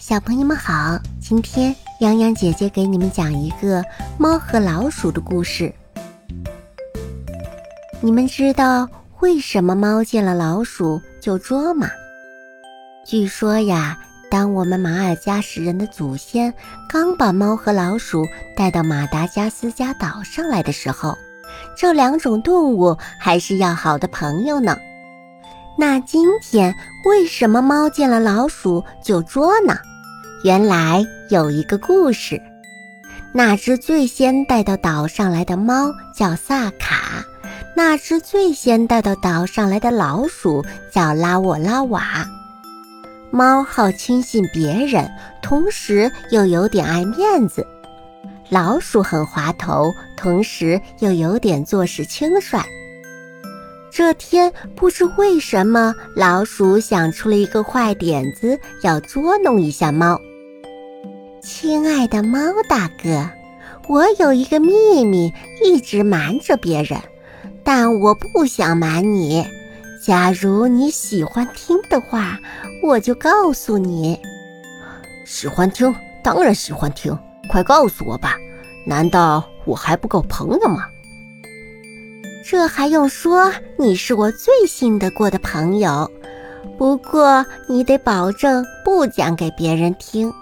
小朋友们好，今天洋洋姐姐给你们讲一个猫和老鼠的故事。你们知道为什么猫见了老鼠就捉吗？据说呀，当我们马尔加什人的祖先刚把猫和老鼠带到马达加斯加岛上来的时候，这两种动物还是要好的朋友呢。那今天为什么猫见了老鼠就捉呢？原来有一个故事，那只最先带到岛上来的猫叫萨卡，那只最先带到岛上来的老鼠叫拉沃拉瓦。猫好轻信别人，同时又有点爱面子；老鼠很滑头，同时又有点做事轻率。这天不知为什么，老鼠想出了一个坏点子，要捉弄一下猫。亲爱的猫大哥，我有一个秘密，一直瞒着别人，但我不想瞒你。假如你喜欢听的话，我就告诉你。喜欢听，当然喜欢听，快告诉我吧。难道我还不够朋友吗？这还用说？你是我最信得过的朋友。不过你得保证不讲给别人听。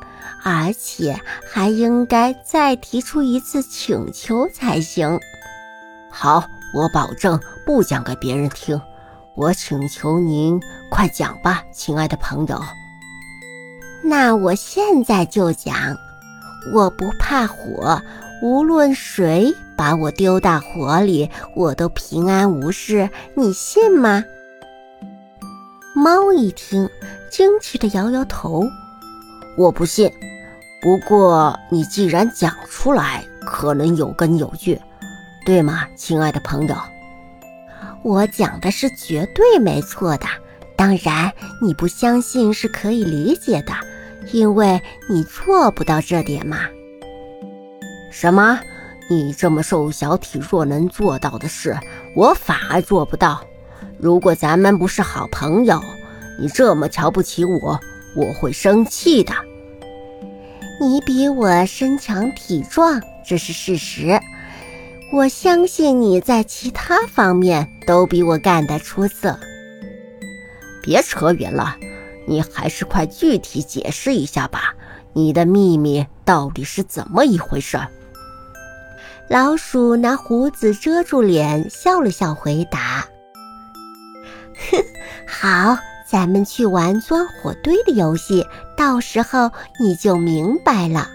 而且还应该再提出一次请求才行。好，我保证不讲给别人听。我请求您快讲吧，亲爱的朋友。那我现在就讲。我不怕火，无论谁把我丢到火里，我都平安无事。你信吗？猫一听，惊奇的摇摇头。我不信。不过，你既然讲出来，可能有根有据，对吗，亲爱的朋友？我讲的是绝对没错的。当然，你不相信是可以理解的，因为你做不到这点嘛。什么？你这么瘦小体弱能做到的事，我反而做不到？如果咱们不是好朋友，你这么瞧不起我，我会生气的。你比我身强体壮，这是事实。我相信你在其他方面都比我干得出色。别扯远了，你还是快具体解释一下吧。你的秘密到底是怎么一回事？老鼠拿胡子遮住脸，笑了笑，回答：“哼，好。”咱们去玩钻火堆的游戏，到时候你就明白了。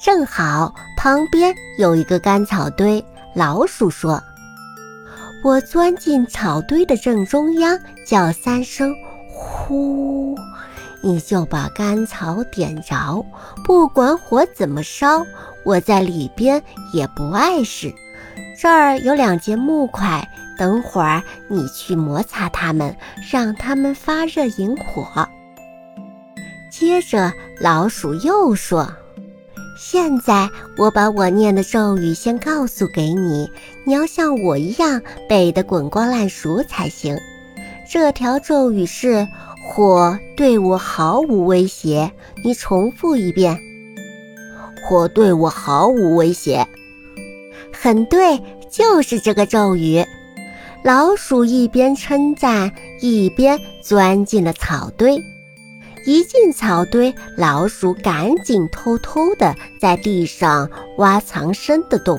正好旁边有一个干草堆，老鼠说：“我钻进草堆的正中央，叫三声‘呼’，你就把干草点着。不管火怎么烧，我在里边也不碍事。这儿有两节木块。”等会儿你去摩擦它们，让它们发热引火。接着老鼠又说：“现在我把我念的咒语先告诉给你，你要像我一样背得滚瓜烂熟才行。这条咒语是‘火对我毫无威胁’，你重复一遍。或对我毫无威胁。很对，就是这个咒语。”老鼠一边称赞，一边钻进了草堆。一进草堆，老鼠赶紧偷偷地在地上挖藏身的洞。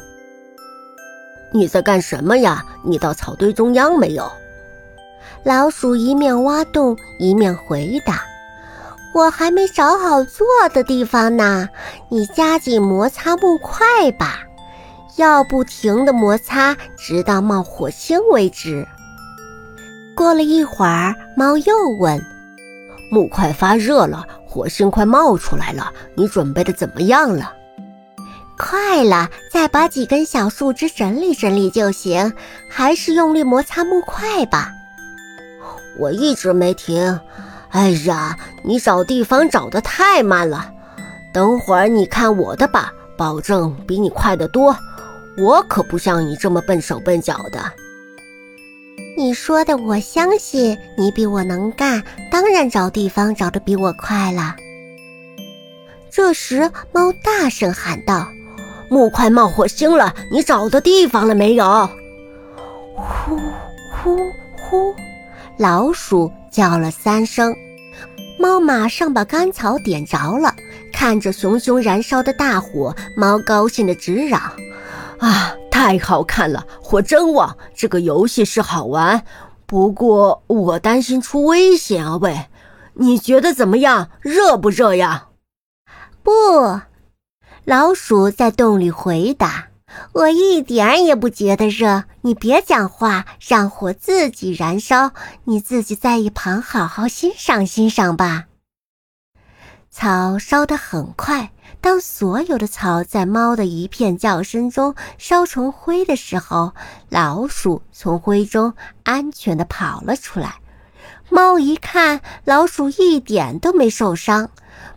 你在干什么呀？你到草堆中央没有？老鼠一面挖洞，一面回答：“我还没找好坐的地方呢。你加紧摩擦木块吧。”要不停地摩擦，直到冒火星为止。过了一会儿，猫又问：“木块发热了，火星快冒出来了，你准备的怎么样了？”“快了，再把几根小树枝整理整理就行。还是用力摩擦木块吧。”“我一直没停。”“哎呀，你找地方找得太慢了。等会儿你看我的吧，保证比你快得多。”我可不像你这么笨手笨脚的。你说的我相信，你比我能干，当然找地方找的比我快了。这时，猫大声喊道：“木块冒火星了，你找到地方了没有？”呼呼呼，老鼠叫了三声，猫马上把干草点着了。看着熊熊燃烧的大火，猫高兴的直嚷：“啊，太好看了，火真旺！这个游戏是好玩，不过我担心出危险啊！喂，你觉得怎么样？热不热呀？”“不。”老鼠在洞里回答，“我一点也不觉得热。你别讲话，让火自己燃烧，你自己在一旁好好欣赏欣赏吧。”草烧得很快，当所有的草在猫的一片叫声中烧成灰的时候，老鼠从灰中安全地跑了出来。猫一看，老鼠一点都没受伤，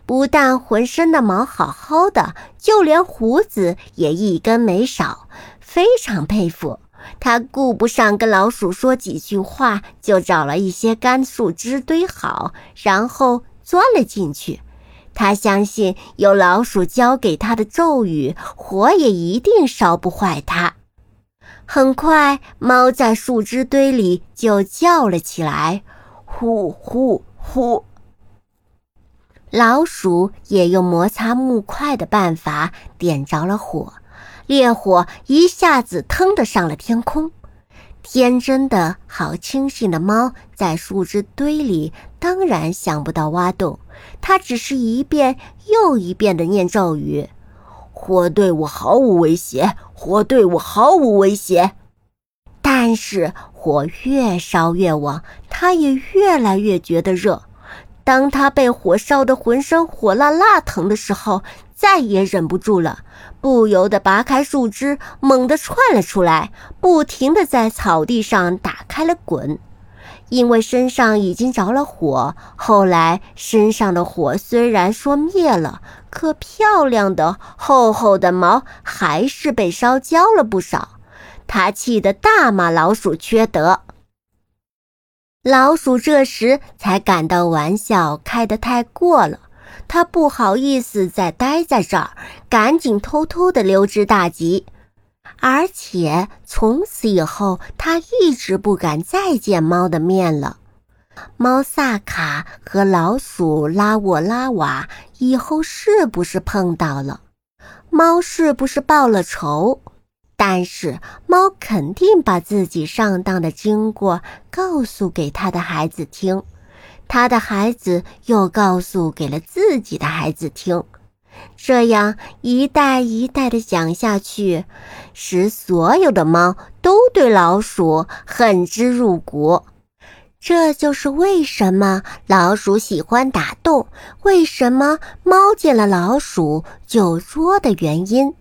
不但浑身的毛好好的，就连胡子也一根没少，非常佩服。他顾不上跟老鼠说几句话，就找了一些干树枝堆好，然后钻了进去。他相信有老鼠教给他的咒语，火也一定烧不坏它。很快，猫在树枝堆里就叫了起来：“呼呼呼！”老鼠也用摩擦木块的办法点着了火，烈火一下子腾的上了天空。天真的好清醒的猫，在树枝堆里当然想不到挖洞，它只是一遍又一遍的念咒语：“火对我毫无威胁，火对我毫无威胁。”但是火越烧越旺，它也越来越觉得热。当他被火烧得浑身火辣辣疼的时候，再也忍不住了，不由得拔开树枝，猛地窜了出来，不停地在草地上打开了滚。因为身上已经着了火，后来身上的火虽然说灭了，可漂亮的厚厚的毛还是被烧焦了不少。他气得大骂老鼠缺德。老鼠这时才感到玩笑开得太过了，他不好意思再待在这儿，赶紧偷偷地溜之大吉。而且从此以后，他一直不敢再见猫的面了。猫萨卡和老鼠拉沃拉瓦以后是不是碰到了？猫是不是报了仇？但是猫肯定把自己上当的经过告诉给他的孩子听，他的孩子又告诉给了自己的孩子听，这样一代一代的讲下去，使所有的猫都对老鼠恨之入骨。这就是为什么老鼠喜欢打洞，为什么猫见了老鼠就捉的原因。